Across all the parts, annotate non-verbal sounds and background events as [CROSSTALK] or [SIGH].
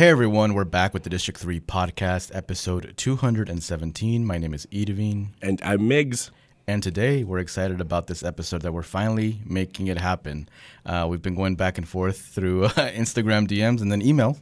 Hey everyone, we're back with the District 3 podcast, episode 217. My name is Edavine. And I'm Migs. And today we're excited about this episode that we're finally making it happen. Uh, we've been going back and forth through [LAUGHS] uh, Instagram DMs and then email.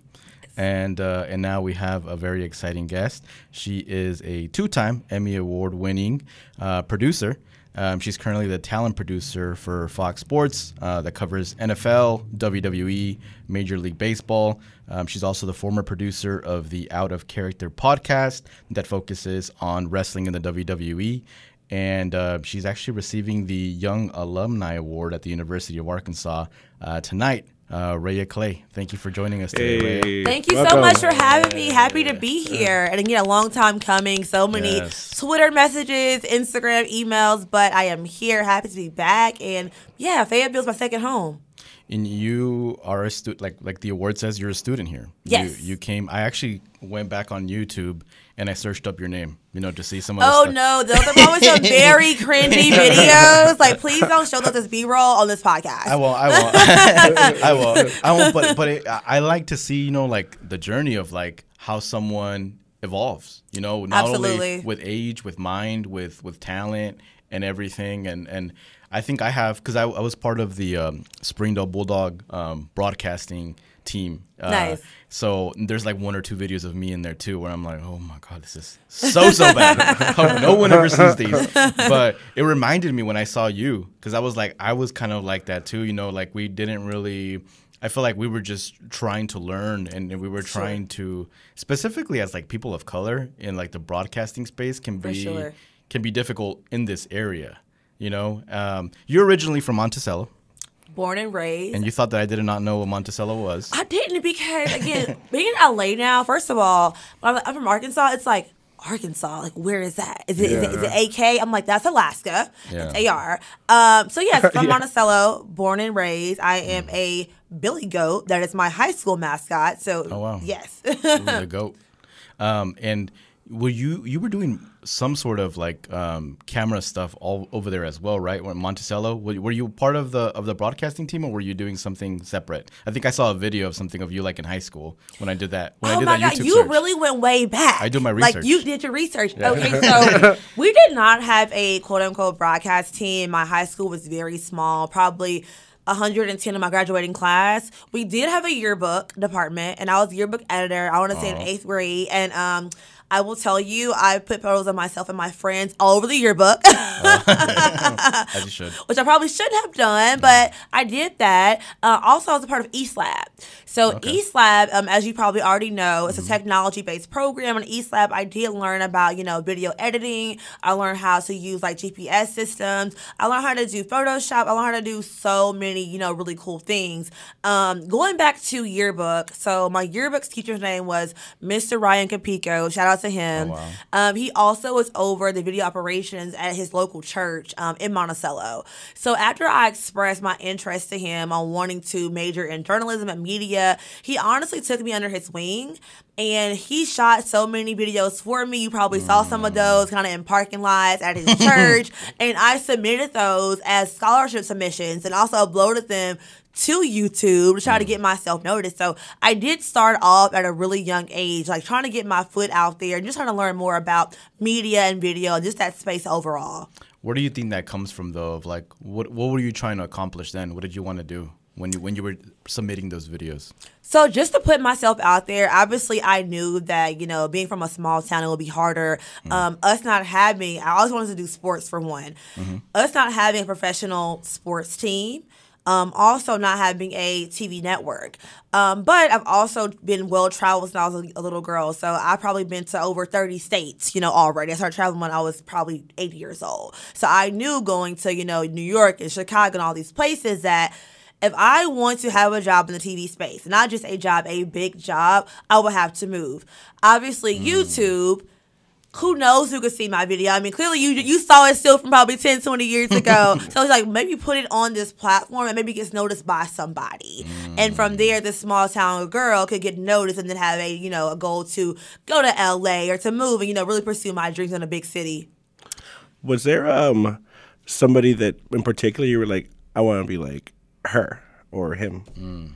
And, uh, and now we have a very exciting guest. She is a two time Emmy Award winning uh, producer. Um, she's currently the talent producer for Fox Sports uh, that covers NFL, WWE, Major League Baseball. Um, she's also the former producer of the Out of Character podcast that focuses on wrestling in the WWE. And uh, she's actually receiving the Young Alumni Award at the University of Arkansas uh, tonight uh, Raya Clay. Thank you for joining us today, Hey. Thank you Welcome. so much for having me. Happy to be here. And again, a long time coming. So many Yes. Twitter messages, Instagram emails, but I am here. Happy to be back. And yeah, Fayetteville's my second home. And you are a student, like like the award says, you're a student here. Yes. You, you came. I actually went back on YouTube and I searched up your name, you know, to see some of Oh stuff. no, those are always some [LAUGHS] very cringy [LAUGHS] videos. Like, please don't show those as B roll on this podcast. I won't. I won't. [LAUGHS] I won't. I won't. But but it, I I like to see you know like the journey of like how someone evolves. You know, not only with age, with mind, with with talent and everything. And and I think I have because I, I was part of the um, Springdale Bulldog um, broadcasting team. Uh, Nice. So there's like one or two videos of me in there too, where I'm like, oh my god, this is so so bad. [LAUGHS] No one ever sees these. [LAUGHS] But it reminded me when I saw you, because I was like, I was kind of like that too. You know, like we didn't really. I feel like we were just trying to learn, and we were trying to specifically as like people of color in like the broadcasting space can For be sure. can be difficult in this area. You know, um, you're originally from Monticello, Born and raised. and you thought that I did not know what Monticello was. I didn't because again, [LAUGHS] being in LA now. First of all, I'm, I'm from Arkansas. It's like Arkansas. Like where is that? Is it, is it, is it AK? I'm like that's Alaska. Yeah. It's AR. Um, so yes, [LAUGHS] from Yeah. Monticello, born and raised. I am a Billy Goat. That is my high school mascot. So Oh, wow. yes. Ooh, the [LAUGHS] goat. Um, and were you you were doing some sort of like um, camera stuff all over there as well, right? When Monticello, were, were you part of the of the broadcasting team, or were you doing something separate? I think I saw a video of something of you like in high school when I did that. When I Oh did my that god, YouTube you search. really went way back. I do my Like research. you did your research. Okay, [LAUGHS] so we did not have a quote unquote broadcast team. My high school was very small, probably 110 in my graduating class. We did have a yearbook department, and I was yearbook editor. I want to say in eighth grade, and um. I will tell you, I put photos of myself and my friends all over the yearbook. [LAUGHS] [LAUGHS] as you should. which I probably shouldn't have done, but I did that. Uh, also, I was a part of East Lab. So East Lab, um, as you probably already know, it's a technology-based program. In East Lab, I did learn about you know video editing. I learned how to use like GPS systems. I learned how to do Photoshop. I learned how to do so many you know really cool things. Um, going back to yearbook, so my yearbook's teacher's name was Mr. Ryan Capico. Shout out to him. Oh, wow. Um, he also was over the video operations at his local church um, in Monticello. So after I expressed my interest to him on wanting to major in journalism and media, he honestly took me under his wing. And he shot so many videos for me. You probably saw some of those kind of in parking lots at his [LAUGHS] church. and I submitted those as scholarship submissions and also uploaded them to YouTube to try to mm. get myself noticed. So I did start off at a really young age, like trying to get my foot out there and just trying to learn more about media and video and just that space overall. Where do you think that comes from, though? Of like, what what were you trying to accomplish then? What did you want to do when you when you were submitting those videos? So just to put myself out there, obviously I knew that you know being from a small town it would be harder. Mm. Um, us not having, I always wanted to do sports for one. Mm-hmm. Us not having a professional sports team. Um, also not having a TV network. Um, but I've also been well traveled since I was a, a little girl. So I've probably been to over 30 states, you know, already. I started traveling when I was probably eight years old. So I knew going to, you know, New York and Chicago and all these places that if I want to have a job in the TV space, not just a job, a big job, I would have to move. Obviously, YouTube, who knows who could see my video? I mean, clearly you you saw it still from probably 10, 20 years ago. [LAUGHS] so it's like maybe put it on this platform and maybe it gets noticed by somebody. And from there, this small town girl could get noticed and then have a, you know, a goal to go to LA or to move and, you know, really pursue my dreams in a big city. Was there um somebody that in particular you were like, I want to be like her or him?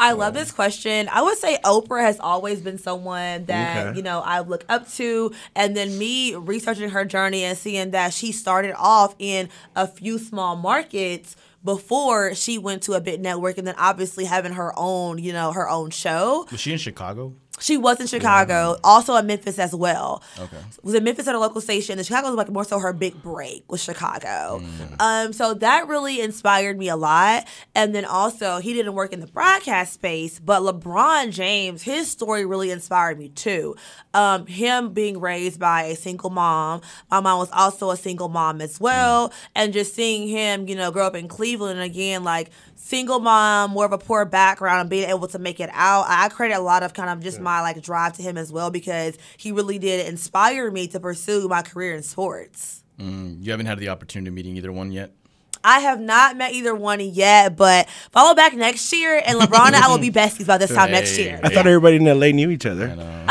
I love this question. I would say Oprah has always been someone that, Okay. you know, I look up to. And then me researching her journey and seeing that she started off in a few small markets before she went to a big network and then obviously having her own, you know, her own show. Was she in Chicago? She was in Chicago, also in Memphis as well. Okay. Was in Memphis at a local station. And Chicago was like more so her big break with Chicago. Um, so that really inspired me a lot. And then also he didn't work in the broadcast space, but LeBron James, his story really inspired me too. Um, him being raised by a single mom. My mom was also a single mom as well. And just seeing him, you know, grow up in Cleveland and again, like single mom, more of a poor background, and being able to make it out. I credit a lot of kind of just my like drive to him as well because he really did inspire me to pursue my career in sports. Mm, you haven't had the opportunity of meeting either one yet. I have not met either one yet, but follow back next year, and LeBron and I will be [LAUGHS] besties by this time next year. I thought everybody in LA knew each other. [LAUGHS]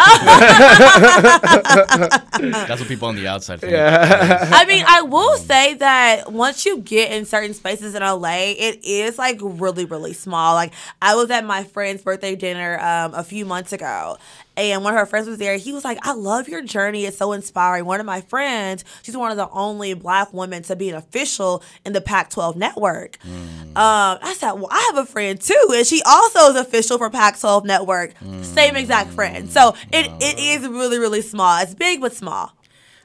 That's what people on the outside think. I mean, I will say that once you get in certain spaces in LA, it is like really, really small. Like I was at my friend's birthday dinner um, a few months ago, and one of her friends was there. He was like, "I love your journey. It's so inspiring." One of my friends, she's one of the only black women to be an official in the Pac-12 network. Um, I said, "Well, I have a friend too, and she also is official for Pac-12 network. Same exact friend. So it, it is really, really small. It's big but small."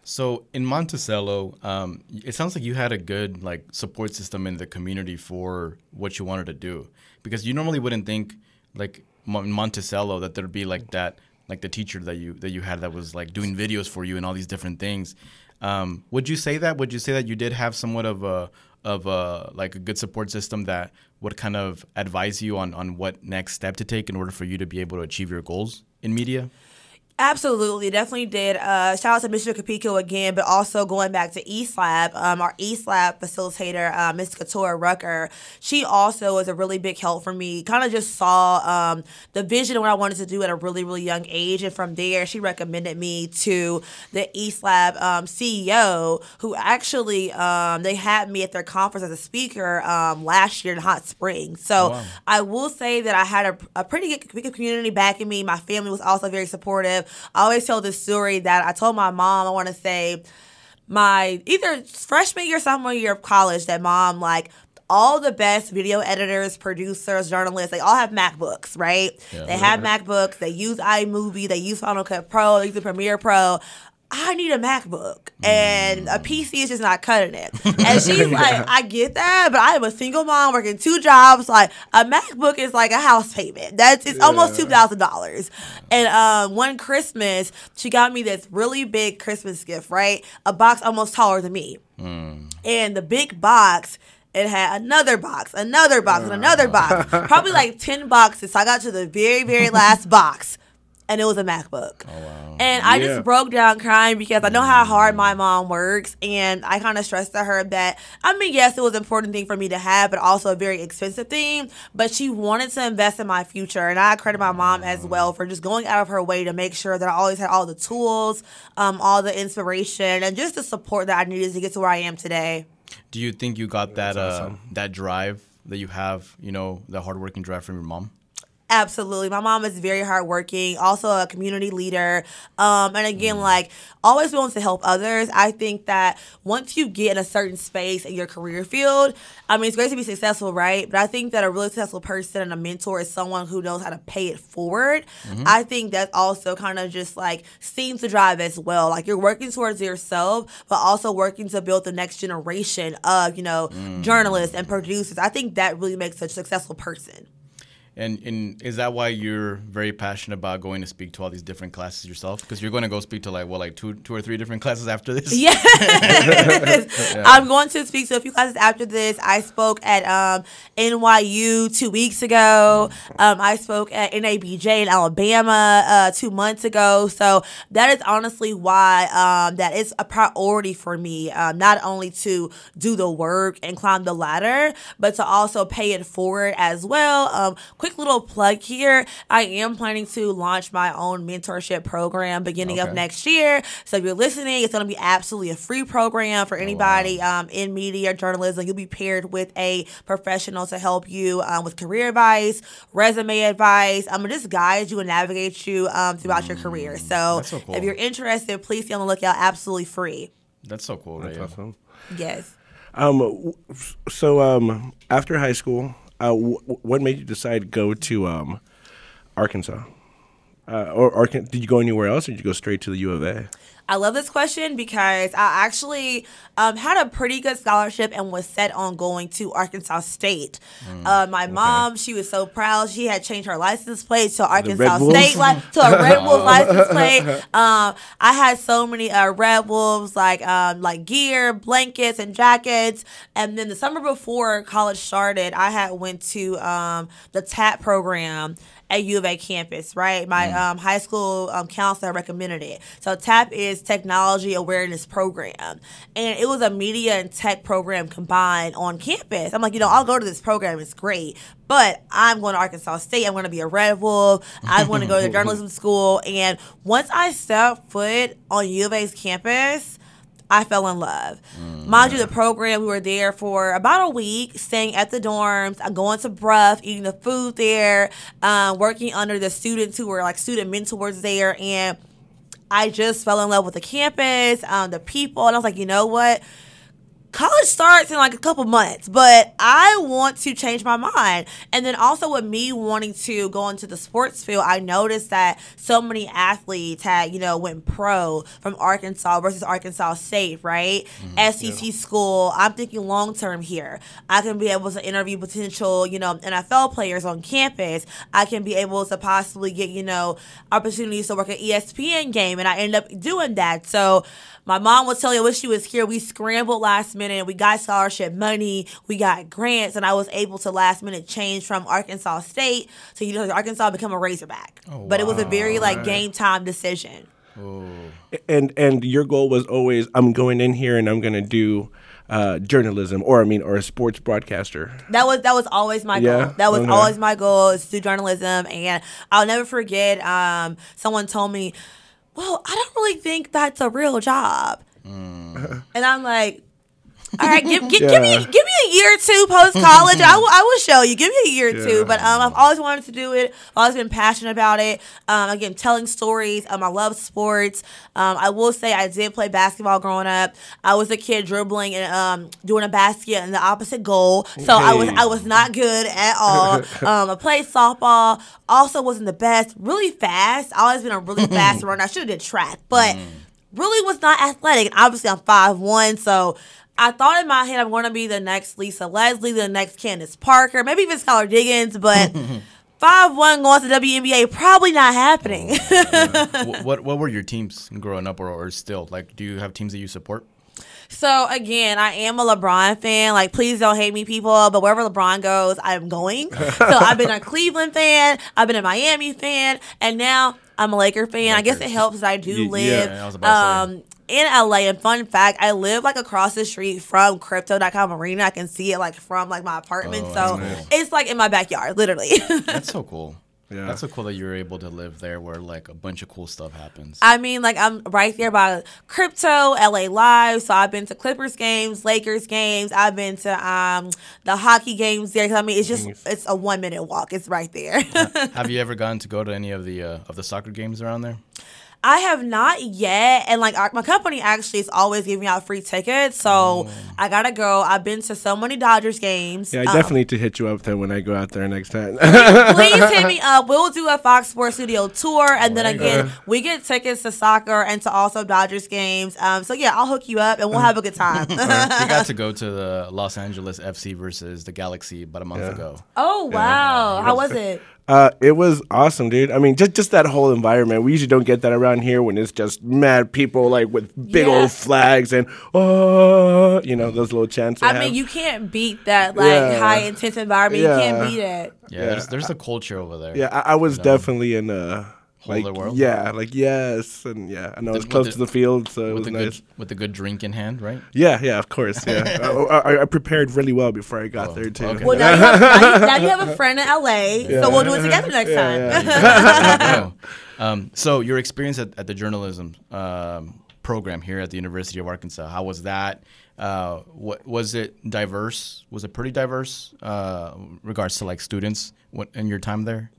So in Monticello, um, it sounds like you had a good like support system in the community for what you wanted to do, because you normally wouldn't think like Monticello that there'd be like that, like the teacher that you that you had that was like doing videos for you and all these different things. Um, would you say that? Would you say that you did have somewhat of a of a like a good support system that would kind of advise you on on what next step to take in order for you to be able to achieve your goals in media? Absolutely, definitely did. Uh, shout out to Mr. Capico again, but also going back to East Lab, um, our East Lab facilitator, uh, Miss Katora Rucker. She also was a really big help for me. Kind of just saw um, the vision of what I wanted to do at a really, really young age, and from there, she recommended me to the East Lab um, CEO, who actually um, they had me at their conference as a speaker um, last year in Hot Springs. So Wow. I will say that I had a, a pretty good, good community backing me. My family was also very supportive. I always tell this story that I told my mom, I want to say, my either freshman year, sophomore year of college, that mom, like, all the best video editors, producers, journalists, they all have MacBooks, right? Yeah. They have [LAUGHS] MacBooks. They use iMovie. They use Final Cut Pro. They use the Premiere Pro. I need a MacBook, and a PC is just not cutting it. [LAUGHS] And she's like, I get that, but I am a single mom working two jobs. Like a MacBook is like a house payment. That's it's almost two thousand dollars. And um, one Christmas, she got me this really big Christmas gift, right? A box almost taller than me, and the big box. It had another box, another box, and another box. Probably like [LAUGHS] 10 boxes. So I got to the very, very last box, and it was a MacBook. And I Yeah. just broke down crying because I know how hard my mom works. And I kind of stressed to her that, I mean, yes, it was an important thing for me to have, but also a very expensive thing. But she wanted to invest in my future. And I credit my mom as well for just going out of her way to make sure that I always had all the tools, um, all the inspiration, and just the support that I needed to get to where I am today. Do you think you got that That's uh, that drive that you have, you know, the hardworking drive from your mom? Absolutely. My mom is very hardworking, also a community leader. Um, and again, mm. like always willing to help others. I think that once you get in a certain space in your career field, I mean, it's great to be successful, right? But I think that a really successful person and a mentor is someone who knows how to pay it forward. Mm-hmm. I think that also kind of just like seems to drive as well. Like you're working towards yourself, but also working to build the next generation of, you know, mm. journalists and producers. I think that really makes a successful person. And and is that why you're very passionate about going to speak to all these different classes yourself? Because you're going to go speak to like what, like two two or three different classes after this? [LAUGHS] Yes. [LAUGHS] I'm going to speak to a few classes after this. I spoke at um, NYU two weeks ago. Um, I spoke at NABJ in Alabama uh, two months ago. So that is honestly why um, that is a priority for me. Um, not only to do the work and climb the ladder, but to also pay it forward as well. Um, quick little plug here. I am planning to launch my own mentorship program beginning of next year. So if you're listening, it's going to be absolutely a free program for anybody um, in media or journalism. You'll be paired with a professional to help you um, with career advice, resume advice. I'm gonna just guide you and navigate you um, throughout your career. So, Mm, so cool. if you're interested, please be on the lookout. Absolutely free. That's so cool. That's awesome. Yes. Um, so um, after high school, uh, what made you decide to go to um, Arkansas? Uh, or, or can, did you go anywhere else, or did you go straight to the U of A? I love this question because I actually um, had a pretty good scholarship and was set on going to Arkansas State. Mm, uh, my mom, she was so proud. She had changed her license plate to Arkansas State, li- to a Red Wolf [LAUGHS] license plate. Um, I had so many uh, Red Wolves, like um, like gear, blankets, and jackets. And then the summer before college started, I had went to um, the TAP program at U of A campus, right? My um, high school um, counselor recommended it. So TAP is Technology Awareness Program, and it was a media and tech program combined on campus. I'm like, you know, I'll go to this program; it's great. But I'm going to Arkansas State. I'm going to be a Red Wolf. I want to go to [LAUGHS] journalism school. And once I stepped foot on U of A's campus, I fell in love. Mind you, the program, we were there for about a week, staying at the dorms, uh, going to Brough, eating the food there, um, working under the students who were like student mentors there. And I just fell in love with the campus, um, the people. And I was like, you know what? College starts in like a couple months, but I want to change my mind. And then also with me wanting to go into the sports field, I noticed that so many athletes had, you know, went pro from Arkansas versus Arkansas State, right? Mm, SEC school. I'm thinking long term here. I can be able to interview potential, you know, NFL players on campus. I can be able to possibly get, you know, opportunities to work at ESPN game. And I end up doing that. So my mom was telling you, I wish she was here. We scrambled last minute. We got scholarship money. We got grants, and I was able to last minute change from Arkansas State to you know Arkansas become a Razorback. Oh, but it was a very like game time decision. Oh, And and your goal was always, I'm going in here and I'm going to do uh, journalism, or I mean, or a sports broadcaster. That was that was always my Yeah? goal. That was Okay. always my goal is to do journalism, and I'll never forget. Um, someone told me, "Well, I don't really think that's a real job," and I'm like. All right, give, give, give me give me a year or two post college. I will I will show you. Give me a year or two. But um, I've always wanted to do it. I've always been passionate about it. Um, again, telling stories. Um, I love sports. Um, I will say I did play basketball growing up. I was a kid dribbling and um doing a basket in the opposite goal. So I was I was not good at all. [LAUGHS] um, I played softball. Also wasn't the best. Really fast. I always been a really fast [LAUGHS] runner. I should have did track, but really was not athletic. And obviously I'm five one, so I thought in my head I'm going to be the next Lisa Leslie, the next Candace Parker, maybe even Skylar Diggins, but [LAUGHS] five one going to WNBA probably not happening. [LAUGHS] Wh- what what were your teams growing up, or, or still? Like, do you have teams that you support? so again, I am a LeBron fan. Like, please don't hate me, people. But wherever LeBron goes, I'm going. [LAUGHS] so I've been a Cleveland fan, I've been a Miami fan, and now I'm a Laker fan. I guess it helps that I do live. yeah, I was about to say. um, in LA, and fun fact, I live like across the street from Crypto.com Arena. I can see it like from like my apartment, Oh, so that's cool. it's like in my backyard, literally. [LAUGHS] That's so cool. Yeah. That's so cool that you're able to live there, where like a bunch of cool stuff happens. I mean, like I'm right there by Crypto, LA Live. So I've been to Clippers games, Lakers games. I've been to um the hockey games there. 'Cause, I mean, it's just it's a one minute walk. It's right there. have [LAUGHS] you ever gotten to go to any of the uh, of the soccer games around there? I have not yet, and like our, my company actually is always giving out free tickets, so I gotta go. I've been to so many Dodgers games. Yeah, I Um, definitely need to hit you up then when I go out there next time. please hit me [LAUGHS] up. We'll do a Fox Sports Studio tour, and then again, go. we get tickets to soccer and to also Dodgers games. Um, so yeah, I'll hook you up, and we'll have a good [LAUGHS] time. we got [LAUGHS] to go to the Los Angeles FC versus the Galaxy about a month Yeah. ago. oh wow, how was it? Uh, it was awesome, dude. I mean, just just that whole environment. We usually don't get that around here when it's just mad people like with big Yeah. old flags and oh, you know those little chants. they I have. mean, you can't beat that like Yeah. high intense environment. You can't beat it. Yeah, Yeah, there's there's a culture over there. yeah, I, I was No. definitely in uh Whole like other world? yeah, like yes, and yeah, and I was with close the- to the field, so it was nice. good with a good drink in hand, right? Yeah, yeah, of course, yeah. [LAUGHS] I, I, I prepared really well before I got Oh, there too. okay. Well, now you, have, now, you, now you have a friend in LA, so we'll do it together next Yeah, time. yeah. [LAUGHS] [LAUGHS] Oh. um, so your experience at, at the journalism um, program here at the University of Arkansas, how was that? Uh, what was it diverse? Was it pretty diverse uh, regards to like students what, in your time there?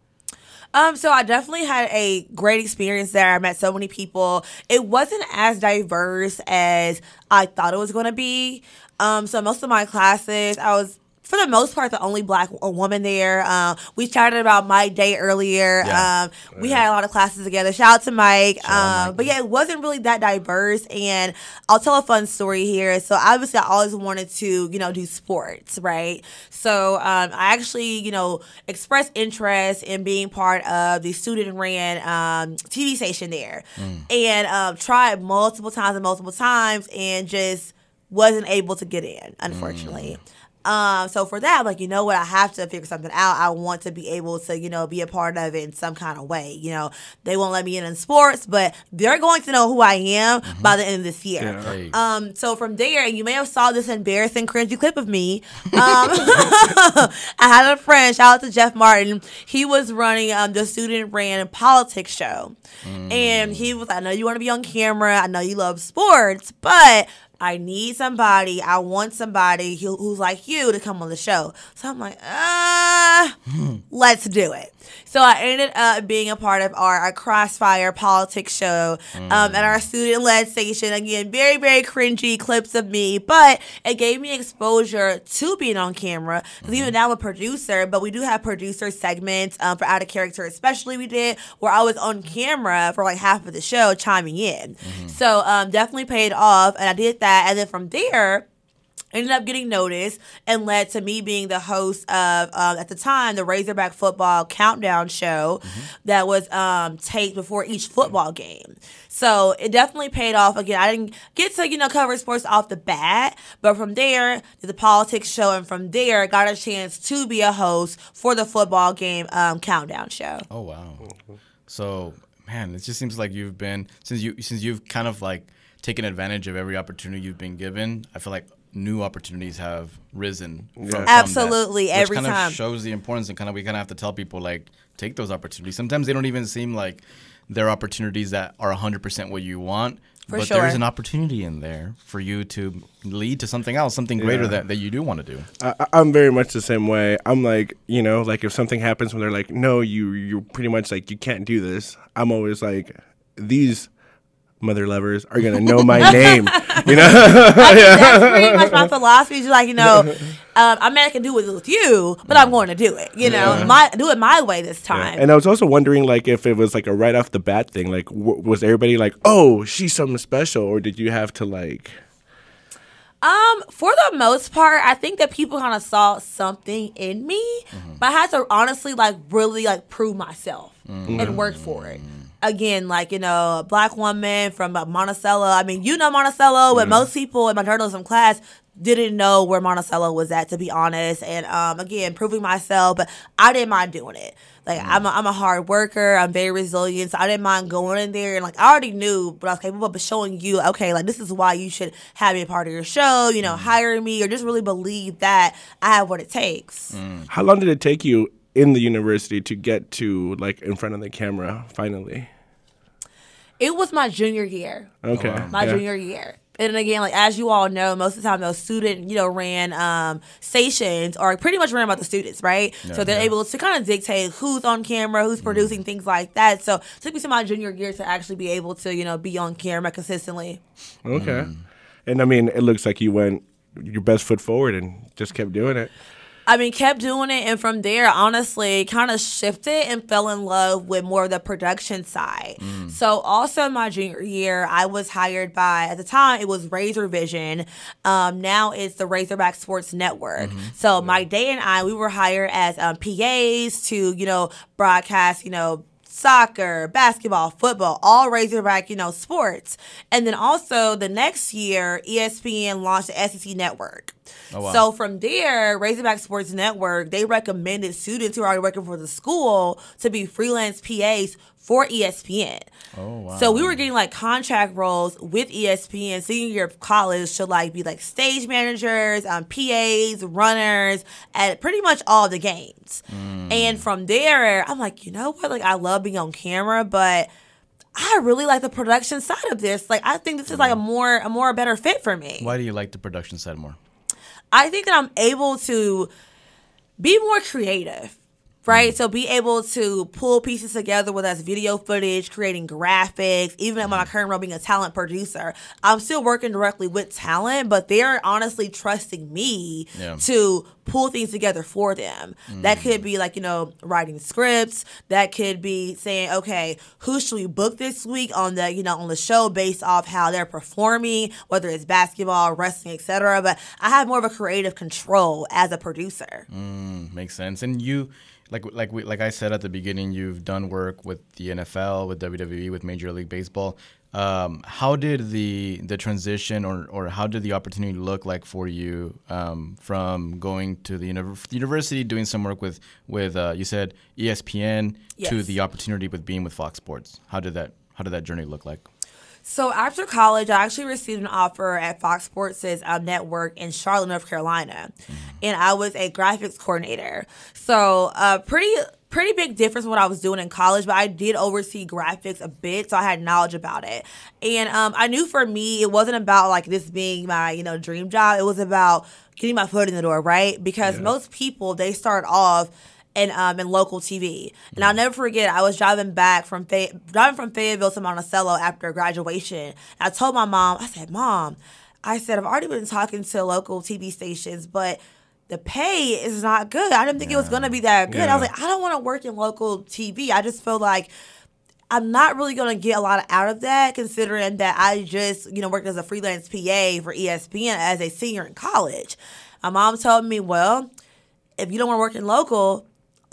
Um, so I definitely had a great experience there. I met so many people. It wasn't as diverse as I thought it was going to be. Um, so most of my classes, I was for the most part the only black woman there. Um, we chatted about Mike Day earlier. Yeah. Um, we had a lot of classes together. Shout out to Mike. Um, Mike. but yeah, it wasn't really that diverse. And I'll tell a fun story here. So obviously, I always wanted to, you know, do sports, right? So um, I actually, you know, expressed interest in being part of the student ran um, TV station there, and um, tried multiple times and multiple times, and just wasn't able to get in, unfortunately. Um, so for that, I'm like, you know what, I have to figure something out. I want to be able to, you know, be a part of it in some kind of way. You know, they won't let me in in sports, but they're going to know who I am by the end of this year. Yeah. Hey. Um, so from there, and you may have saw this embarrassing, cringy clip of me. [LAUGHS] Um, [LAUGHS] I had a friend, shout out to Jeff Martin. He was running um, the student ran politics show, and he was. I know you want to be on camera. I know you love sports, but I need somebody. I want somebody who, who's like you to come on the show. So I'm like, ah, let's do it. So I ended up being a part of our, our Crossfire politics show um, at our student led station. Again, very, very cringy clips of me, but it gave me exposure to being on camera. Because even now I'm a producer, but we do have producer segments um, for Out of Character, especially we did, where I was on camera for like half of the show chiming in. So um, definitely paid off. And I did that. And then from there, ended up getting noticed and led to me being the host of um, at the time the razorback football countdown show that was um, taped before each football game so it definitely paid off again i didn't get to you know cover sports off the bat but from there the politics show and from there got a chance to be a host for the football game um, countdown show Oh wow. So man, it just seems like you've been since you since you've kind of like taken advantage of every opportunity you've been given. I feel like new opportunities have risen. From, from that, Absolutely, which every kind time. of shows the importance and kind of we kind of have to tell people like take those opportunities. Sometimes they don't even seem like they're opportunities that are 100% what you want. For but sure. there's an opportunity in there for you to lead to something else, something greater Yeah. that, that you do want to do. I, I- I'm very much the same way. I'm like, you know, like if something happens when they're like, no, you you're pretty much like you can't do this. I'm always like, these mother lovers are gonna know my [LAUGHS] name. You know? that's pretty [LAUGHS] much my philosophy. Just like you know, um, I mean, I can do it with you, but I'm going to do it. You know, my do it my way this time. and I was also wondering like if it was like a right off the bat thing. Like, w- was everybody like, oh, she's something special, or did you have to like? Um, for the most part, I think that people kind of saw something in me, but I had to honestly like really like prove myself and work for it. Again, like you know, a black woman from uh, Monticello. I mean, you know Monticello, but most people in my journalism class didn't know where Monticello was at, to be honest. And um, again, proving myself, but I didn't mind doing it. Like I'm, a, I'm a hard worker. I'm very resilient, so I didn't mind going in there and like I already knew what I was capable of, but showing you, okay, like this is why you should have me a part of your show. You know, hire me or just really believe that I have what it takes. How long did it take you in the university to get to like in front of the camera finally? It was my junior year. Okay, my yeah. junior year. And again, like as you all know, most of the time those student, you know, ran um, stations are pretty much ran by the students, right? so they're able to kind of dictate who's on camera, who's producing things like that. So it took me to my junior year to actually be able to, you know, be on camera consistently. Okay, and I mean, it looks like you went your best foot forward and just kept doing it. I mean, kept doing it, and from there, honestly, kind of shifted and fell in love with more of the production side. So, also in my junior year, I was hired by at the time it was Razor Vision. Um, now it's the Razorback Sports Network. So, Mike Day and I, we were hired as um, PAs to you know broadcast, you know soccer, basketball, football, all Razorback, you know, sports. And then also the next year, ESPN launched the SEC network. Oh, wow. So from there, Razorback Sports Network, they recommended students who are already working for the school to be freelance PAs for ESPN. Oh, wow. So we were getting like contract roles with ESPN senior year of college to like be like stage managers, um, PAs, runners at pretty much all the games. Mm. And from there, I'm like, you know what? Like I love being on camera, but I really like the production side of this. Like I think this is like a more a more better fit for me. Why do you like the production side more? I think that I'm able to be more creative, right? Mm-hmm. So be able to pull pieces together, whether that's video footage, creating graphics, even at my mm-hmm. current role being a talent producer. I'm still working directly with talent, but they're honestly trusting me Yeah. to pull things together for them. That could mm-hmm. be like, you know, writing scripts. That could be saying, okay, who should we book this week on the, you know, on the show based off how they're performing, whether it's basketball, wrestling, etc. But I have more of a creative control as a producer. Mm, makes sense. And you, like like we, like I said at the beginning, you've done work with the NFL, with WWE, with Major League Baseball. Um, how did the the transition or, or how did the opportunity look like for you um, from going to the univ- university, doing some work with with uh, you said ESPN to the opportunity with being with Fox Sports? How did that how did that journey look like? So after college, I actually received an offer at Fox Sports' um, network in Charlotte, North Carolina, and I was a graphics coordinator. So uh, pretty pretty big difference from what I was doing in college, but I did oversee graphics a bit, so I had knowledge about it. And um, I knew for me, it wasn't about like this being my you know dream job. It was about getting my foot in the door, right? Because most people they start off and um in local TV. And I'll never forget, I was driving back from Fay- driving from Fayetteville to Monticello after graduation. And I told my mom, I said, "Mom, I said I've already been talking to local TV stations, but." The pay is not good. I didn't think it was going to be that good. I was like, I don't want to work in local TV. I just feel like I'm not really going to get a lot out of that, considering that I just, you know, worked as a freelance PA for ESPN as a senior in college. My mom told me, well, if you don't want to work in local,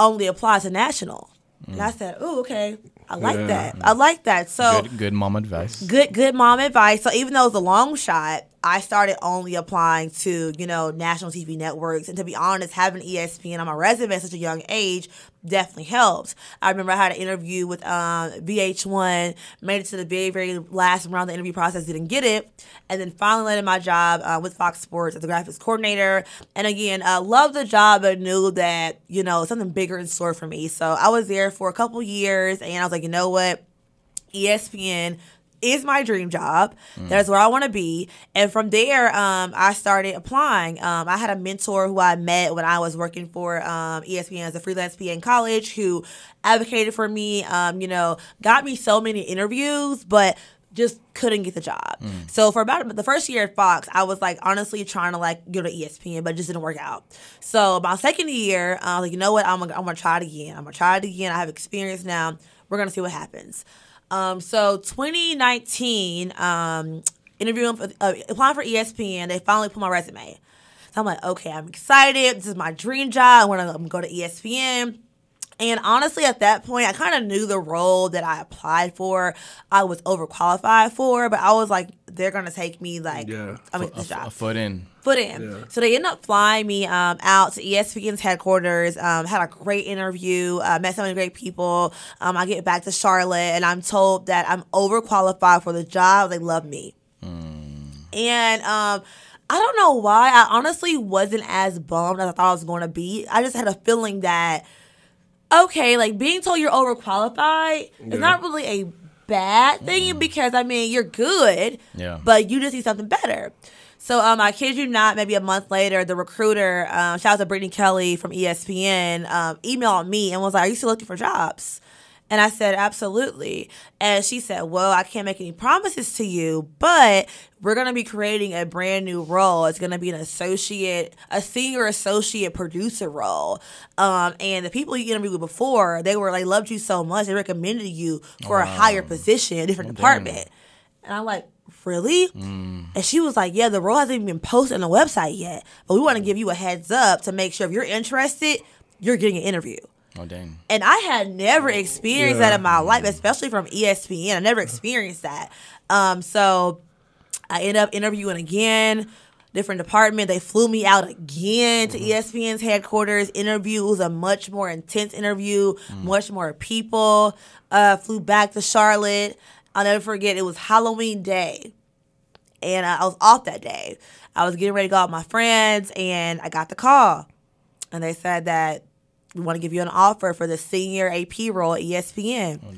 only applies to national. And I said, oh, okay. I like Yeah. that. I like that. So Good good mom advice. good good mom advice. So even though it's a long shot, I started only applying to, you know, national TV networks. And to be honest, having ESPN on my resume at such a young age definitely helped. I remember I had an interview with um, VH1, made it to the very, very last round of the interview process, didn't get it. And then finally landed my job uh, with Fox Sports as a graphics coordinator. And again, uh, loved the job, but knew that, you know, something bigger in store for me. So I was there for a couple years and I was like, you know what? ESPN is my dream job. That's where I want to be. And from there, um, I started applying. Um, I had a mentor who I met when I was working for um, ESPN as a freelance PA in college who advocated for me, um, you know, got me so many interviews, but just couldn't get the job. So for about the first year at Fox, I was like honestly trying to like go to ESPN, but it just didn't work out. So my second year, I was like, you know what, I'm gonna, I'm gonna try it again. I'm gonna try it again. I have experience now. We're gonna see what happens. Um, so 2019, um, interviewing, for, uh, applying for ESPN, they finally put my resume. So I'm like, okay, I'm excited. This is my dream job. I want to go to ESPN. And honestly, at that point, I kind of knew the role that I applied for. I was overqualified for, but I was like, they're gonna take me like, Yeah. I'm A, this job a foot in. Foot in. So they ended up flying me um, out to ESPN's headquarters. Um, had a great interview. Uh, met so many great people. Um, I get back to Charlotte and I'm told that I'm overqualified for the job. They love me. And um, I don't know why. I honestly wasn't as bummed as I thought I was going to be. I just had a feeling that okay, like being told you're overqualified Yeah. is not really a bad thing because I mean you're good, Yeah. but you just need something better. So um, I kid you not, maybe a month later, the recruiter, um, shout out to Brittany Kelly from ESPN, um, emailed me and was like, "Are you still looking for jobs?" And I said, absolutely. And she said, well, I can't make any promises to you, but we're going to be creating a brand new role. It's going to be an associate, a senior associate producer role. Um, and the people you interviewed with before, they were like, loved you so much. They recommended you for a higher position, a different department. And I'm like, really? And she was like, yeah, the role hasn't even been posted on the website yet, but we want to give you a heads up to make sure if you're interested, you're getting an interview. Oh dang. And I had never experienced that in my life, especially from ESPN. I never [LAUGHS] experienced that. Um, so I end up interviewing again. different department. They flew me out again to ESPN's headquarters. Interview it was a much more intense interview, much more people. Uh, flew back to Charlotte. I'll never forget. It was Halloween day, and I was off that day. I was getting ready to go out with my friends, and I got the call, and they said that we want to give you an offer for the senior AP role at ESPN. Oh,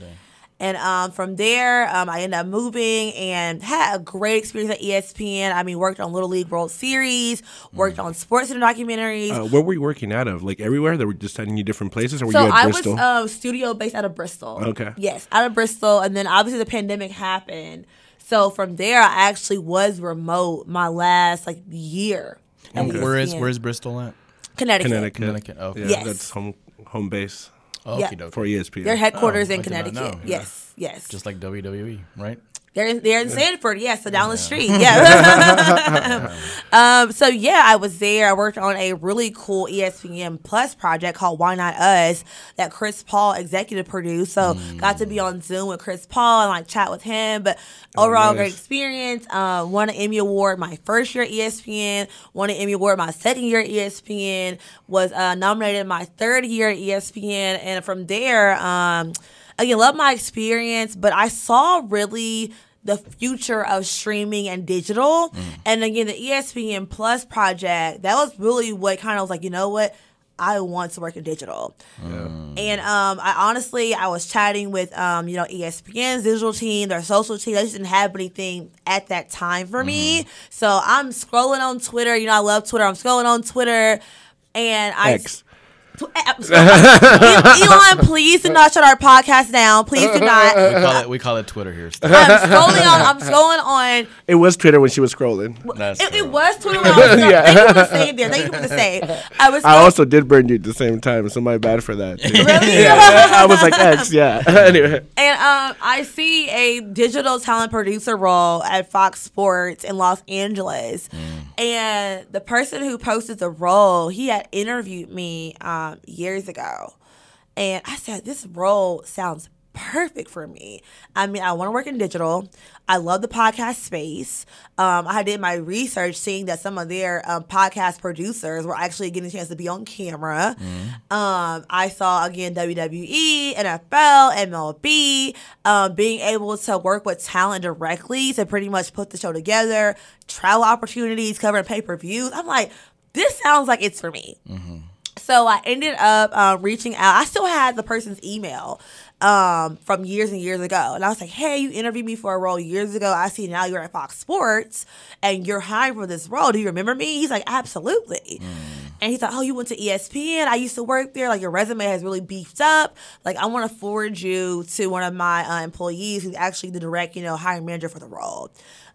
And um, from there, um, I ended up moving and had a great experience at ESPN. I mean, worked on Little League World Series, worked on sports center documentaries. Uh, where were you working out of? Like everywhere? They were just sending you different places, or were so you at I Bristol? was um, studio based out of Bristol. Okay. Yes, out of Bristol, and then obviously the pandemic happened. So from there, I actually was remote my last like year. at And Where is where is Bristol at? Connecticut? Connecticut. Connecticut. Okay. Yeah, Yes. that's home home base Oh, Yeah. okey for ESPN. Their headquarters Oh, in I Connecticut. know, yeah. Yes, yes. Just like WWE, right? They're in, they're in Stamford, yeah, so down the street, [LAUGHS] yeah. [LAUGHS] um, so yeah, I was there. I worked on a really cool ESPN Plus project called Why Not Us that Chris Paul executive produced. So got to be on Zoom with Chris Paul and like chat with him. But overall, nice. great experience. Um, won an Emmy award my first year at ESPN. Won an Emmy award my second year at ESPN. Was uh, nominated my third year at ESPN, and from there. Um, again, love my experience, but I saw really the future of streaming and digital. And again, the ESPN Plus project, that was really what kind of was like, you know what? I want to work in digital. And um, I honestly, I was chatting with, um, you know, ESPN's digital team, their social team. They just didn't have anything at that time for me. So I'm scrolling on Twitter. You know, I love Twitter. I'm scrolling on Twitter. And I X. Tw- [LAUGHS] Elon, please do not shut our podcast down. Please do not. We call [LAUGHS] it we call it Twitter here. Steph. I'm scrolling on. I'm scrolling on. It was Twitter when she was scrolling. That's It, it was Twitter. When I [LAUGHS] was Yeah. yeah. Thank you for the save there. Thank you for the save. I was. I also did burn you at the same time, so my bad for that. too. Really? Yeah, I was like X. Yeah. anyway, And um, I see a digital talent producer role at Fox Sports in Los Angeles. And the person who posted the role, he had interviewed me um, years ago. And I said, this role sounds perfect for me. I mean, I want to work in digital. I love the podcast space. Um, I did my research seeing that some of their um, podcast producers were actually getting a chance to be on camera. Um, I saw again WWE, NFL, MLB, um, being able to work with talent directly to pretty much put the show together, travel opportunities, covering pay per views. I'm like, this sounds like it's for me. So I ended up um, reaching out. I still had the person's email um, from years and years ago. And I was like, hey, you interviewed me for a role years ago. I see now you're at Fox Sports and you're hiring for this role. Do you remember me? He's like, absolutely. And he's like, oh, you went to ESPN. I used to work there. Like, your resume has really beefed up. Like, I want to forward you to one of my uh, employees who's actually the direct, you know, hiring manager for the role.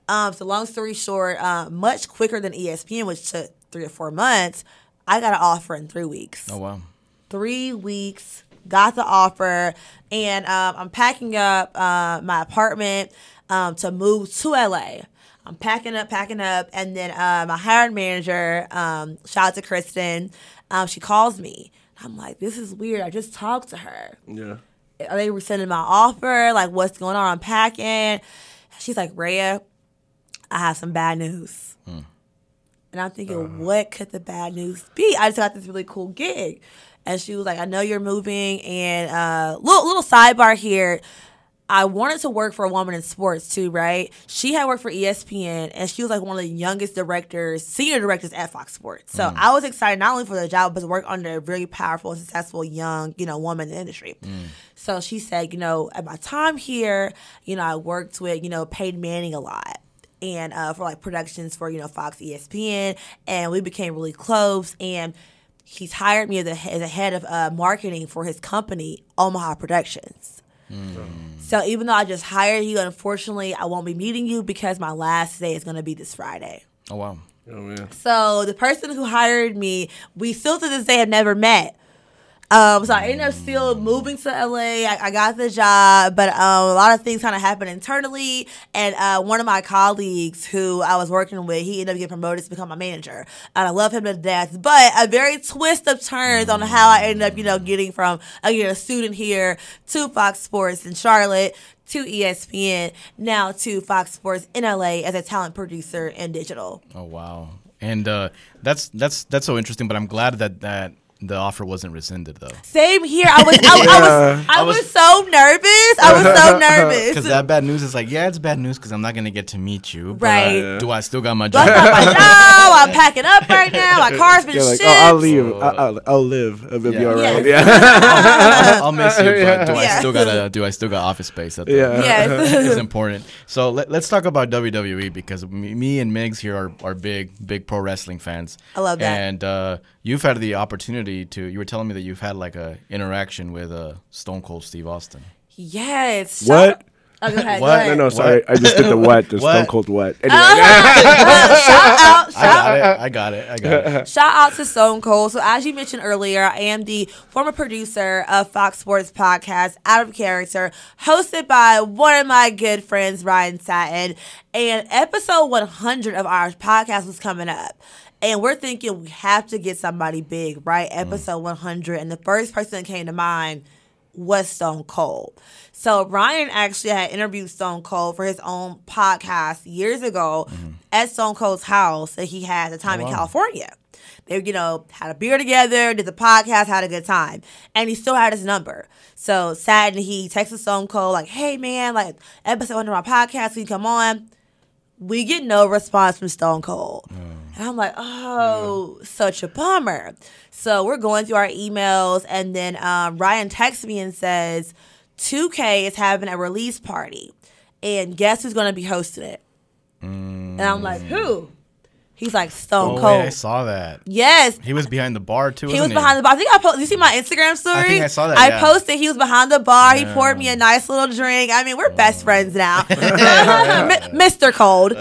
Um, so, long story short, uh, much quicker than ESPN, which took three or four months, I got an offer in three weeks Oh wow. three weeks, got the offer, and um, I'm packing up uh, my apartment um, to move to LA. I'm packing up, packing up, and then uh, my hiring manager, um, shout out to Kristen, um, she calls me. I'm like, this is weird. I just talked to her. yeah. Are they rescinding my offer? Like, what's going on? I'm packing. She's like, Raya, I have some bad news. And I'm thinking, uh-huh. what could the bad news be? I just got this really cool gig. And she was like, I know you're moving. And uh, little little sidebar here. I wanted to work for a woman in sports too, right? She had worked for ESPN and she was like one of the youngest directors, senior directors at Fox Sports. So mm. I was excited not only for the job, but to work under a very powerful, successful young, you know, woman in the industry. Mm. So she said, you know, at my time here, you know, I worked with, you know, Peyton Manning a lot and uh, for like productions for, you know, Fox ESPN. And we became really close. And he's hired me as a, as a head of uh, marketing for his company, Omaha Productions. So even though I just hired you, unfortunately, I won't be meeting you because my last day is going to be this Friday. Oh wow. Oh man. So the person who hired me, we still to this day have never met. Um, so I ended up still moving to LA. I, I got the job, but um, a lot of things kind of happened internally. And uh, one of my colleagues who I was working with, he ended up getting promoted to become my manager. And I love him to death. But a very twist of turns on how I ended up, you know, getting from again a student here to Fox Sports in Charlotte to ESPN, now to Fox Sports in LA as a talent producer and digital. Oh wow. And uh, that's that's that's so interesting. But I'm glad that that the offer wasn't rescinded though. Same here. I was, I, I was, [LAUGHS] I I was, was- so nervous. I was so [LAUGHS] nervous Because that bad news is like, yeah, it's bad news because I'm not gonna get to meet you. but Right. Do I still got my But job? I'm like, [LAUGHS] no, I'm packing up right now. My car's been You're like, shipped. oh, I'll leave. I'll, I'll, I'll live. It'll be Yeah. all right. Yes. Yeah. I'll miss you, but do I Yeah. still gotta do I still got office space at the Yeah. Yes. is important. So let, let's talk about WWE because me, me and Migs here are, are big, big pro wrestling fans. I love that. And uh, you've had the opportunity to. You were telling me that you've had like a interaction with uh, Stone Cold Steve Austin. yes. What? Oh, go ahead. What? Go ahead. No, no, sorry. I just did the what, the What? Stone Cold what. Anyway, Uh, shout out, I shout got it. I got it. I got it. Shout out to Stone Cold. So, as you mentioned earlier, I am the former producer of Fox Sports Podcast, Out of Character, hosted by one of my good friends, Ryan Satin. And episode 100 of our podcast was coming up. And we're thinking we have to get somebody big, right? Mm. Episode 100. And the first person that came to mind was Stone Cold. So Ryan actually had interviewed Stone Cold for his own podcast years ago mm-hmm. at Stone Cold's house that he had at the time oh, in wow. California. They, you know, had a beer together, did the podcast, had a good time. And he still had his number. So sad and he texted Stone Cold like, hey man, like episode one of my podcast, can you come on? We get no response from Stone Cold. And I'm like, oh, such a bummer. So we're going through our emails, and then um, Ryan texts me and says, 2K is having a release party, and guess who's going to be hosting it? And I'm like, who? He's like Stone Oh, Cold. wait, I saw that. yes, He was behind the bar too. he was behind the bar. I think I posted. You see my Instagram story? I think I saw that, I yeah. posted. He was behind the bar. He poured me a nice little drink. I mean, we're Oh. best friends now, [LAUGHS] [LAUGHS] Mr. Cold. [LAUGHS]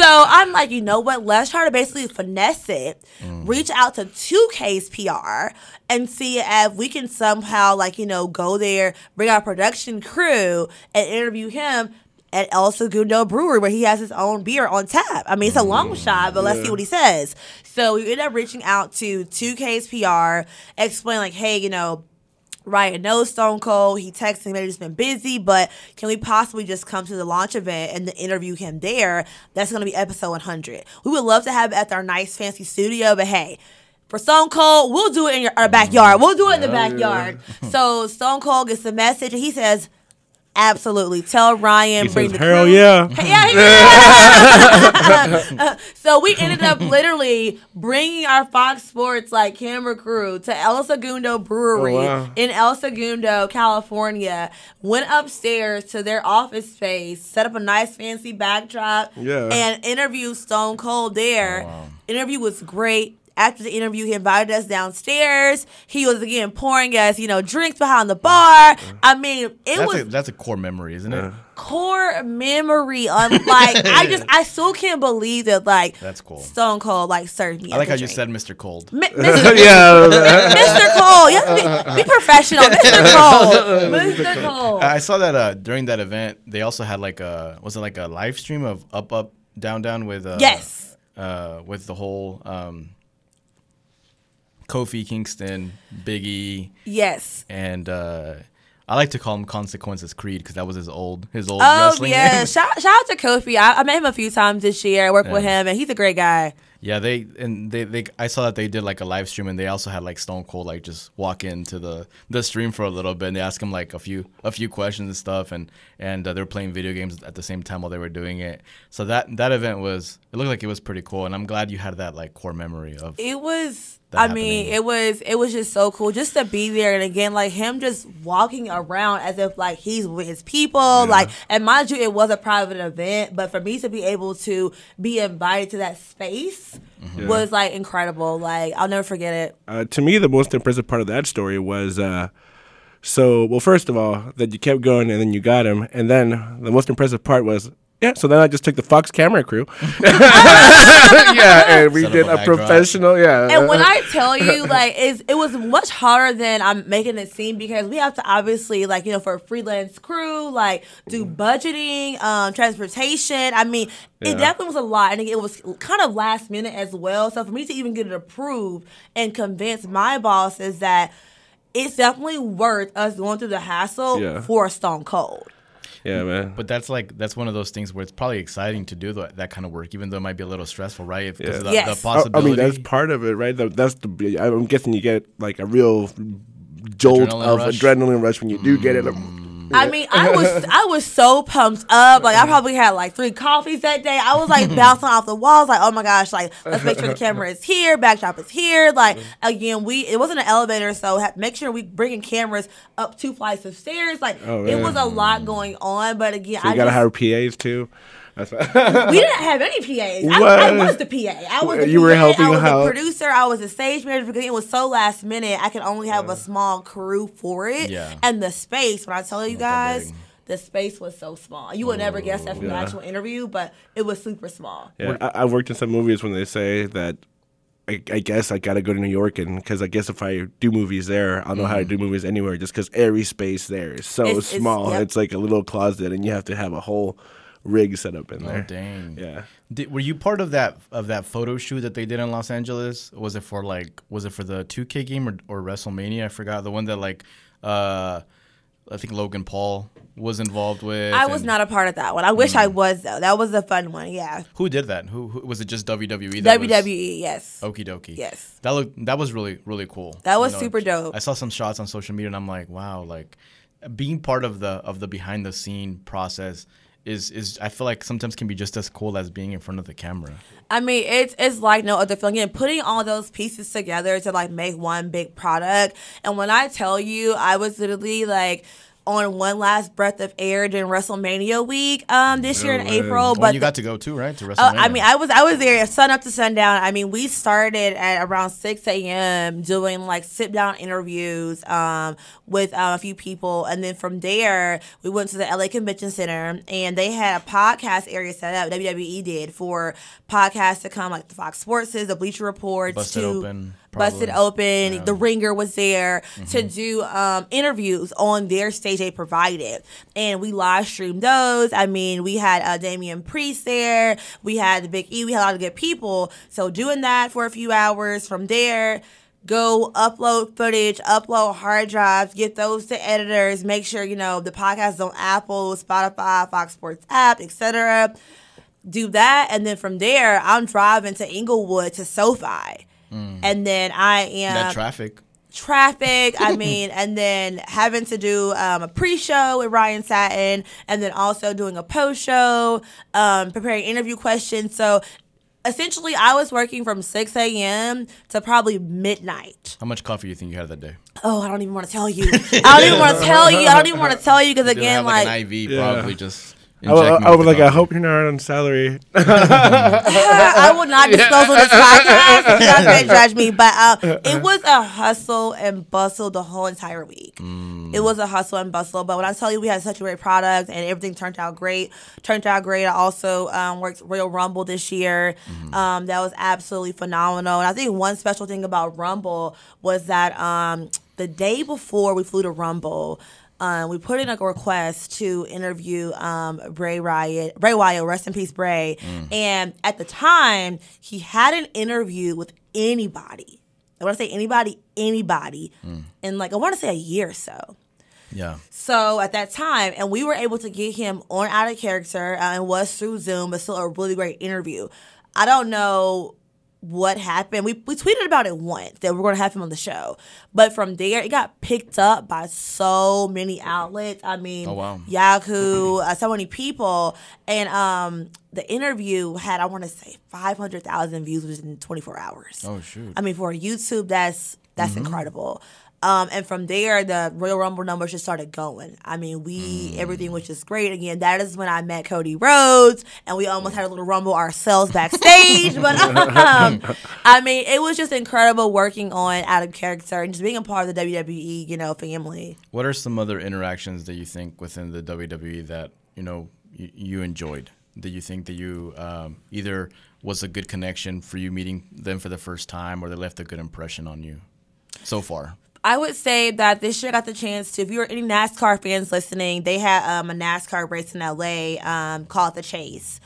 so I'm like, you know what? Let's try to basically finesse it. Mm. Reach out to 2K's PR and see if we can somehow, like, you know, go there, bring our production crew, and interview him. At El Segundo Brewery, where he has his own beer on tap. I mean, it's a long mm, shot, but let's see what he says. So we end up reaching out to 2K's PR, explain like, hey, you know, Ryan knows Stone Cold. He texted me that he's been busy, but can we possibly just come to the launch event and interview him there? That's going to be episode 100. We would love to have it at our nice fancy studio, but hey, for Stone Cold, we'll do it in your, our backyard. We'll do it in the backyard. So Stone Cold gets the message and he says, Absolutely. Tell Ryan, He bring says, the "Hell crew." yeah." [LAUGHS] Yeah, he did. [LAUGHS] Uh, so we ended up literally bringing our Fox Sports like camera crew to El Segundo Brewery Oh, wow. in El Segundo, California. Went upstairs to their office space, set up a nice fancy backdrop, Yeah. and interviewed Stone Cold there. Oh, wow. Interview was great. After the interview, he invited us downstairs. He was again pouring us, you know, drinks behind the bar. I mean, it That's was a, that's a core memory, isn't it? core memory on like I just I still can't believe that like That's cool. Stone Cold like served me. I like a how you said Mr. Cold. Mi- [LAUGHS] Mr. [LAUGHS] yeah. Mr. Cold. you have to be, be professional, Mr. [LAUGHS] Cold. Mr. Cole. I saw that uh, during that event, they also had like a was it like a live stream of up up down down with uh, Yes. uh, with the whole um, Kofi Kingston, Biggie, Yes. and uh, I like to call him Consequences Creed because that was his old his old Oh wrestling yeah, name. shout, shout out to Kofi. I, I met him a few times this year. I worked with him, and he's a great guy. Yeah, they and they, they I saw that they did like a live stream and they also had like Stone Cold like just walk into the the stream for a little bit and they asked him like a few a few questions and stuff and and uh, they were playing video games at the same time while they were doing it. So that that event was it looked like it was pretty cool and I'm glad you had that like core memory of It was. I mean, it was. It was just so cool just to be there, and again, like him just walking around as if like he's with his people. Like, and mind you, it was a private event, but for me to be able to be invited to that space Mm-hmm. was like incredible. Like, I'll never forget it. Uh, to me, the most impressive part of that story was uh, so, well, first of all, that you kept going and then you got him. And then the most impressive part was, yeah, so then I just took the Fox camera crew. [LAUGHS] [LAUGHS] yeah, and we Set did a a backdrop. professional, yeah. And when I tell you, like, it's, it was much harder than I'm making it seem because we have to obviously, like, you know, for a freelance crew, like, do budgeting, um, transportation. I mean, Yeah. it definitely was a lot. And it was kind of last minute as well. So for me to even get it approved and convince my bosses that it's definitely worth us going through the hassle Yeah. for a Stone Cold. Yeah, man. But that's like that's one of those things where it's probably exciting to do that, that kind of work, even though it might be a little stressful, right? Because of the, Yes. the I- I- I mean, that's part of it, right? That- That's the. I'm guessing you get like a real jolt Adrenaline of rush? adrenaline rush when you do get it. Mm. I mean, I was I was so pumped up. Like I mm-hmm. probably had like three coffees that day. I was like mm-hmm. bouncing off the walls. Like oh my gosh! Like let's make sure the camera [LAUGHS] is here, backdrop is here. Like mm-hmm. again, we it wasn't an elevator, so ha- make sure we bringing cameras up two flights of stairs. Like Oh, it was a lot going on. But again, So you I gotta just, hire PAs too. That's [LAUGHS] why. we didn't have any PAs. I, I was the PA. I was the You PA, were helping I was out. the producer. I was the stage manager because it was so last minute. I could only have a small crew for it. Yeah. And the space, when I tell you guys, the space was so small. You would never guess that from the actual interview, but it was super small. Yeah, I, I've worked in some movies when they say that. I, I guess I gotta go to New York, and because I guess if I do movies there, I'll know how to mm-hmm. do movies anywhere. Just because every space there is so It's- it's- small, yep. it's like a little closet, and you have to have a whole rig set up in oh there. dang. Yeah. Did, were you part of that of that photo shoot that they did in Los Angeles? Was it for like was it for the 2K game or, or WrestleMania? I forgot the one that like uh I think Logan Paul was involved with. I was not a part of that one. I wish I was though. That was a fun one. Yeah. Who did that? Who, who was it? Just WWE? That was- WWE. yes. Okie dokie. Yes. That looked that was really really cool. That was super dope. I saw some shots on social media and I'm like, wow, like being part of the of the behind the scene process is is I feel like sometimes can be just as cool as being in front of the camera. I mean, it's it's like no other feeling. And putting all those pieces together to like make one big product. And when I tell you, I was literally like on one last breath of air during WrestleMania week um this year in man. April. But you got to go too, right? To WrestleMania. Oh, I mean, I was I was there sun up to sundown. I mean, we started at around six a.m. doing like sit down interviews um, with uh, a few people, and then from there we went to the LA Convention Center, and they had a podcast area set up. WWE did for podcasts to come, like the Fox Sports, the Bleacher Reports, Busted to Open, Busted. Open. Yeah. Mm-hmm. The Ringer was there to do um, interviews on their stage they provided, and we live streamed those. I mean, we had uh, Damian Priest there, we had the Big E, we had a lot of good people. So doing that for a few hours from there. Go upload footage, upload hard drives, get those to editors, make sure you know the podcast is on Apple, Spotify, Fox Sports app, etc do that, and then from there, I'm driving to Inglewood to SoFi, and then I am that traffic. traffic. I [LAUGHS] mean, and then having to do um, a pre-show with Ryan Satin, and then also doing a post-show, um, preparing interview questions. So essentially, I was working from 6 a.m. to probably midnight. How much coffee do you think you had that day? Oh, I don't even want [LAUGHS] to tell you. I don't even want to tell you. I don't even want to tell you because Did again, have like, like an IV, Yeah. probably just. I, wa- inject me I with was the like, I hope you're not on salary. [LAUGHS] [LAUGHS] I will not disclose on this [LAUGHS] podcast. You guys can't judge me, but uh, it was a hustle and bustle the whole entire week. It was a hustle and bustle, but when I tell you we had such a great product and everything turned out great, turned out great. I also um, worked Royal Rumble this year. Um, that was absolutely phenomenal. And I think one special thing about Rumble was that um, the day before we flew to Rumble. Um, we put in a request to interview um, Bray Wyatt, Bray Wyatt, rest in peace, Bray. And at the time, he had an interview with anybody. I want to say anybody, anybody, in like I want to say a year or so. Yeah. So at that time, and we were able to get him on out of character, uh, and was through Zoom, but still a really great interview. I don't know what happened. We we tweeted about it once that we're going to have him on the show, but from there it got picked up by so many outlets. I mean, Oh, wow. Yahoo, uh, so many people, and um, the interview had I want to say five hundred thousand views within twenty four hours. Oh shoot. I mean, for YouTube, that's that's incredible. Um, and from there, the Royal Rumble numbers just started going. I mean, we everything was just great. Again, that is when I met Cody Rhodes, and we almost had a little rumble ourselves backstage. but [LAUGHS] um, I mean, it was just incredible working on out of character and just being a part of the WWE, you know, family. What are some other interactions that you think within the WWE that you know you, you enjoyed? That you think that you um, either was a good connection for you meeting them for the first time, or they left a good impression on you so far? I would say that this year got the chance to. If you're any NASCAR fans listening, they had um, a NASCAR race in LA um, called the Chase.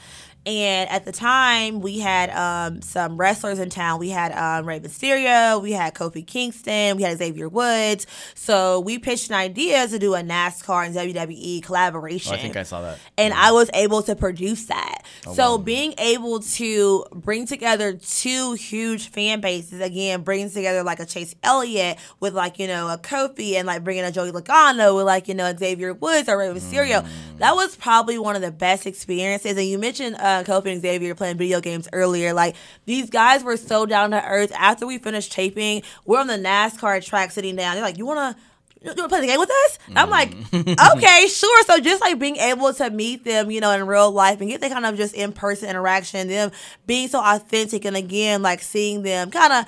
And at the time, we had um, some wrestlers in town. We had um, Rey Mysterio, we had Kofi Kingston, we had Xavier Woods. So we pitched an idea to do a NASCAR and WWE collaboration. Oh, I think I saw that. And I was able to produce that. Oh, so wow. being able to bring together two huge fan bases, again, brings together like a Chase Elliott with like, you know, a Kofi and like bringing a Joey Logano with like, you know, Xavier Woods or Rey Mysterio. Mm. That was probably one of the best experiences. And you mentioned uh, Kofi and Xavier playing video games earlier. Like these guys were so down to earth. After we finished taping, we're on the NASCAR track sitting down. They're like, you want to you want to play the game with us? I'm like, mm-hmm. [LAUGHS] okay, sure. So just like being able to meet them, you know, in real life and get that kind of just in person interaction, them being so authentic, and again, like seeing them kind of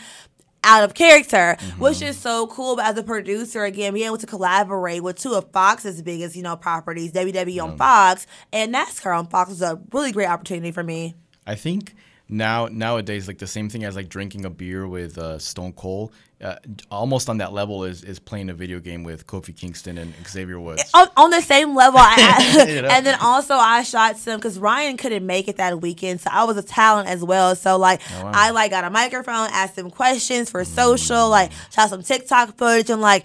out of character, which mm-hmm. is so cool. But as a producer, again, being able to collaborate with two of Fox's biggest, you know, properties, WWE on Fox and NASCAR on Fox was a really great opportunity for me. I think now nowadays like the same thing as like drinking a beer with uh, Stone Cold. Uh, almost on that level is is playing a video game with Kofi Kingston and Xavier Woods. [LAUGHS] on, on the same level. [LAUGHS] I, You know? And then also I shot some because Ryan couldn't make it that weekend, so I was a talent as well. So like Oh, wow. I like got a microphone, asked them questions for social, like shot some TikTok footage, and like.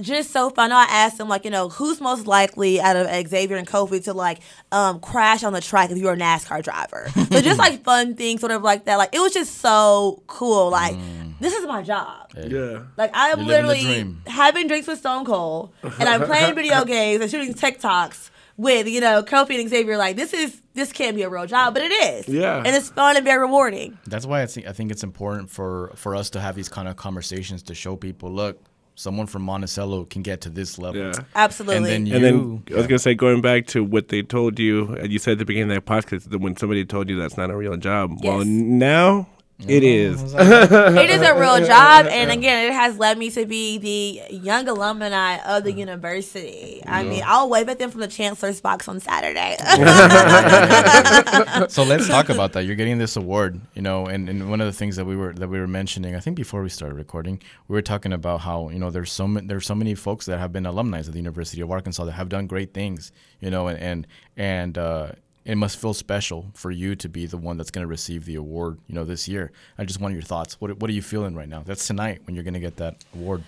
Just so fun. I asked them like, you know, who's most likely out of Xavier and Kofi to like um, crash on the track if you're a NASCAR driver. so just like [LAUGHS] fun things, sort of like that. Like it was just so cool. Like this is my job. Yeah. Like I am You're literally having drinks with Stone Cold, and I'm playing [LAUGHS] video games and shooting TikToks with you know Kofi and Xavier. Like this is this can't be a real job, but it is. Yeah. and it's fun and very rewarding. That's why I think I think it's important for for us to have these kind of conversations to show people, look, someone from Monticello can get to this level. Yeah. Absolutely. And then you, And then I was gonna say, going back to what they told you, uh, you said at the beginning of that podcast that when somebody told you that's not a real job. Well, now it is. [LAUGHS] it is a real job, and again, it has led me to be the young alumni of the university. I mean, I'll wave at them from the chancellor's box on Saturday. [LAUGHS] [LAUGHS] so let's talk about that. You're getting this award, you know, and, and one of the things that we were that we were mentioning, I think before we started recording, we were talking about how you know there's so many there's so many folks that have been alumni of the University of Arkansas that have done great things, you know, and and and uh, it must feel special for you to be the one that's going to receive the award, you know, this year. I just want your thoughts. What what are you feeling right now? That's tonight when you're going to get that award.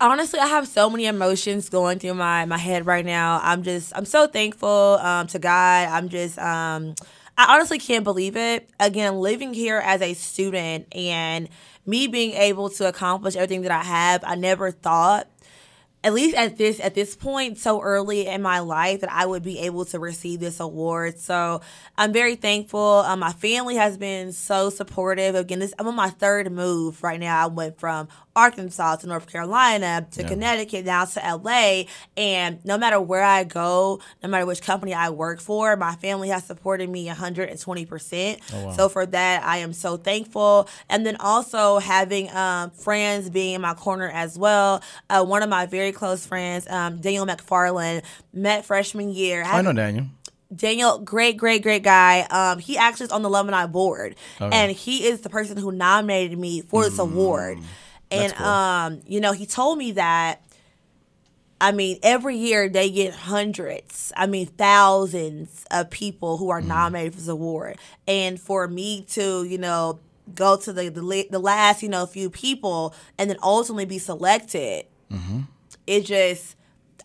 honestly, I have so many emotions going through my my head right now. I'm just I'm so thankful um, to God. I'm just um, I honestly can't believe it. Again, living here as a student and me being able to accomplish everything that I have, I never thought at least at this at this point so early in my life that I would be able to receive this award. So I'm very thankful. Um, my family has been so supportive. Again, this I'm on my third move right now. I went from Arkansas to North Carolina to Yeah. Connecticut now to LA, and no matter where I go, no matter which company I work for, my family has supported me 120 percent. wow. So for that, I am so thankful. And then also having um, friends being in my corner as well. Uh, one of my very close friends, um, Daniel McFarland, met freshman year. I know Daniel. Daniel, great, great, great guy. Um, he actually is on the alumni board, Okay. and he is the person who nominated me for this award. And Mm, cool. um, you know, he told me that. I mean, every year they get hundreds, I mean, thousands of people who Mm. are nominated for this award. And for me to, you know, go to the the, the last, you know, few people and then ultimately be selected, Mm-hmm. it just,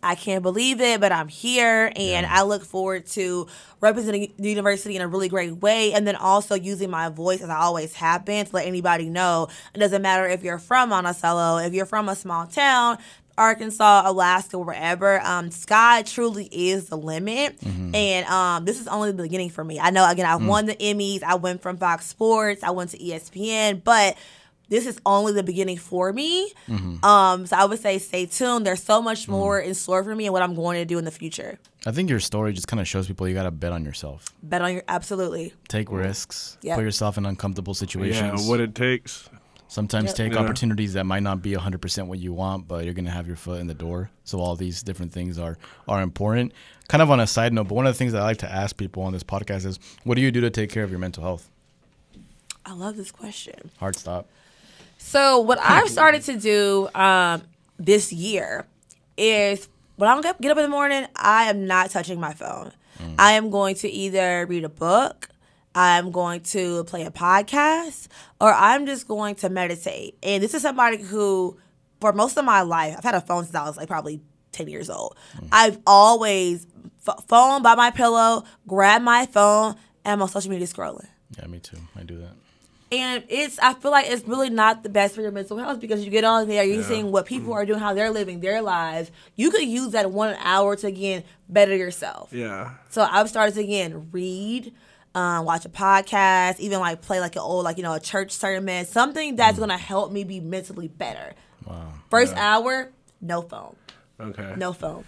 I can't believe it, but I'm here and I look forward to representing the university in a really great way and then also using my voice as I always have been to let anybody know it doesn't matter if you're from Monticello, if you're from a small town, Arkansas, Alaska, wherever, um, sky truly is the limit. And um, this is only the beginning for me. I know, again, I won the Emmys. I went from Fox Sports. I went to ESPN. But this is only the beginning for me. Um, so I would say stay tuned. There's so much more in store for me and what I'm going to do in the future. I think your story just kind of shows people you got to bet on yourself. Bet on your absolutely. Take risks. Yeah. Put yourself in uncomfortable situations. Yeah, situations. what it takes. Sometimes Yep. take Yeah. opportunities that might not be 100% what you want, but you're going to have your foot in the door. So all these different things are are important. Kind of on a side note, but one of the things that I like to ask people on this podcast is, what do you do to take care of your mental health? I love this question. Hard stop. So what I've started to do um, this year is when I get get up in the morning, I am not touching my phone. I am going to either read a book, I'm going to play a podcast, or I'm just going to meditate. And this is somebody who, for most of my life, I've had a phone since I was like probably 10 years old. I've always f- phone by my pillow, grab my phone, and I'm on social media scrolling. Yeah, me too. I do that. And it's I feel like it's really not the best for your mental health because you get on there, you're seeing what people are doing, how they're living their lives. You could use that one hour to again better yourself. Yeah. So I've started to again read, um, watch a podcast, even like play like an old like you know a church sermon, something that's gonna help me be mentally better. Wow. First hour, no phone, Okay. no phone.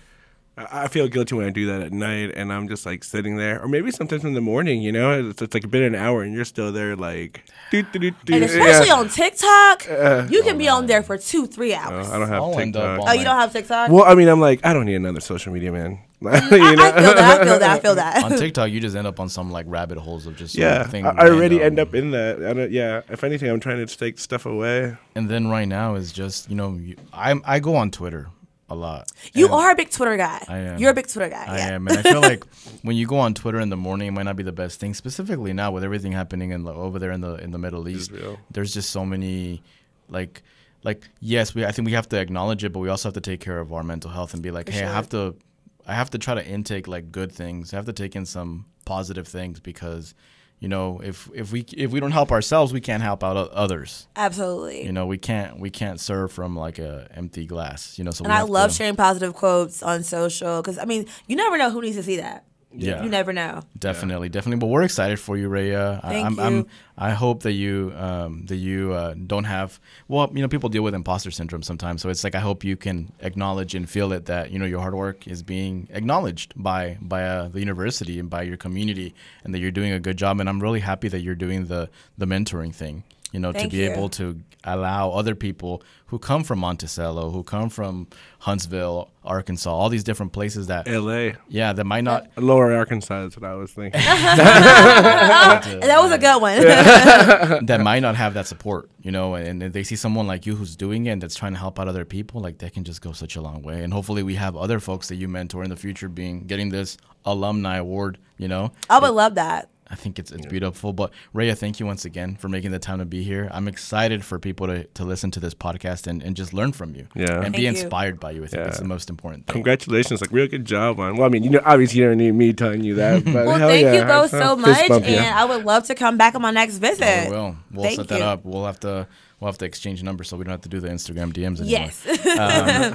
I I feel guilty when I do that at night, and I'm just like sitting there, or maybe sometimes in the morning. You know, it's, it's like been an hour, and you're still there, like. doo, doo, doo, doo. And especially Yeah. on TikTok, uh, uh, you can oh, be on there for two, three hours. I don't have I'll TikTok. oh, you don't have TikTok? Well, I mean, I'm like, I don't need another social media, man. you [LAUGHS] I, know? I feel that. I feel that. I feel that. on TikTok, you just end up on some like rabbit holes of just yeah, something I, I already end up in that. I don't, yeah, if anything, I'm trying to take stuff away. And then right now is just you know you, I I go on Twitter a lot. You And are a big Twitter guy. I am. You're a big Twitter guy. I yeah. am, and I feel [LAUGHS] like when you go on Twitter in the morning, it might not be the best thing. Specifically now with everything happening in the, over there in the in the Middle East, Israel. there's just so many like like yes, we I think we have to acknowledge it, but we also have to take care of our mental health and be like, For hey, sure. I have to I have to try to intake like good things. I have to take in some positive things because you know if if we if we don't help ourselves, we can't help out others. Absolutely. You know, we can't we can't serve from like a empty glass. You know, so and I love to, sharing positive quotes on social because I mean, you never know who needs to see that. Yeah. You never know. Definitely, definitely. But we're excited for you, Raya. I, Thank I'm, you. I'm, I hope that you, um, that you uh, don't have. Well, you know, people deal with imposter syndrome sometimes, so it's like I hope you can acknowledge and feel it that you know your hard work is being acknowledged by by uh, the university and by your community, and that you're doing a good job. And I'm really happy that you're doing the the mentoring thing. You know, to be you. able to allow other people who come from Monticello, who come from Huntsville, Arkansas, all these different places that, L.A. yeah, that might not uh, Lower Arkansas is what I was thinking. And [LAUGHS] [LAUGHS] that was a good one. [LAUGHS] that might not have that support, you know, and if they see someone like you who's doing it and that's trying to help out other people, like that can just go such a long way. And hopefully we have other folks that you mentor in the future being getting this alumni award, you know. I would love that. I think it's it's beautiful. But Raya, thank you once again for making the time to be here. I'm excited for people to, to listen to this podcast and, and just learn from you. Yeah. And be Thank you. inspired by you. I think that's the most important thing. Congratulations, like real good job on. Well, I mean, you know, obviously you don't need me telling you that, [LAUGHS] but Well, hell thank yeah. you both so much, bump, and yeah. I would love to come back on my next oh, visit. Oh, we will. We'll Thank set that you. up. We'll have to we'll have to exchange numbers so we don't have to do the Instagram DMs anymore. Yes.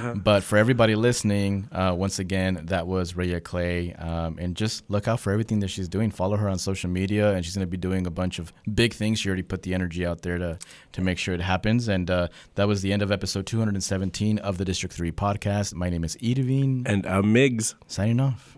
um, [LAUGHS] but for everybody listening, uh, once again, that was Raya Clay. Um, and just look out for everything that she's doing. Follow her on social media, and she's going to be doing a bunch of big things. She already put the energy out there to, to make sure it happens. And uh, that was the end of episode 217 of the District 3 podcast. My name is Edavine, And uh, Migs. signing off.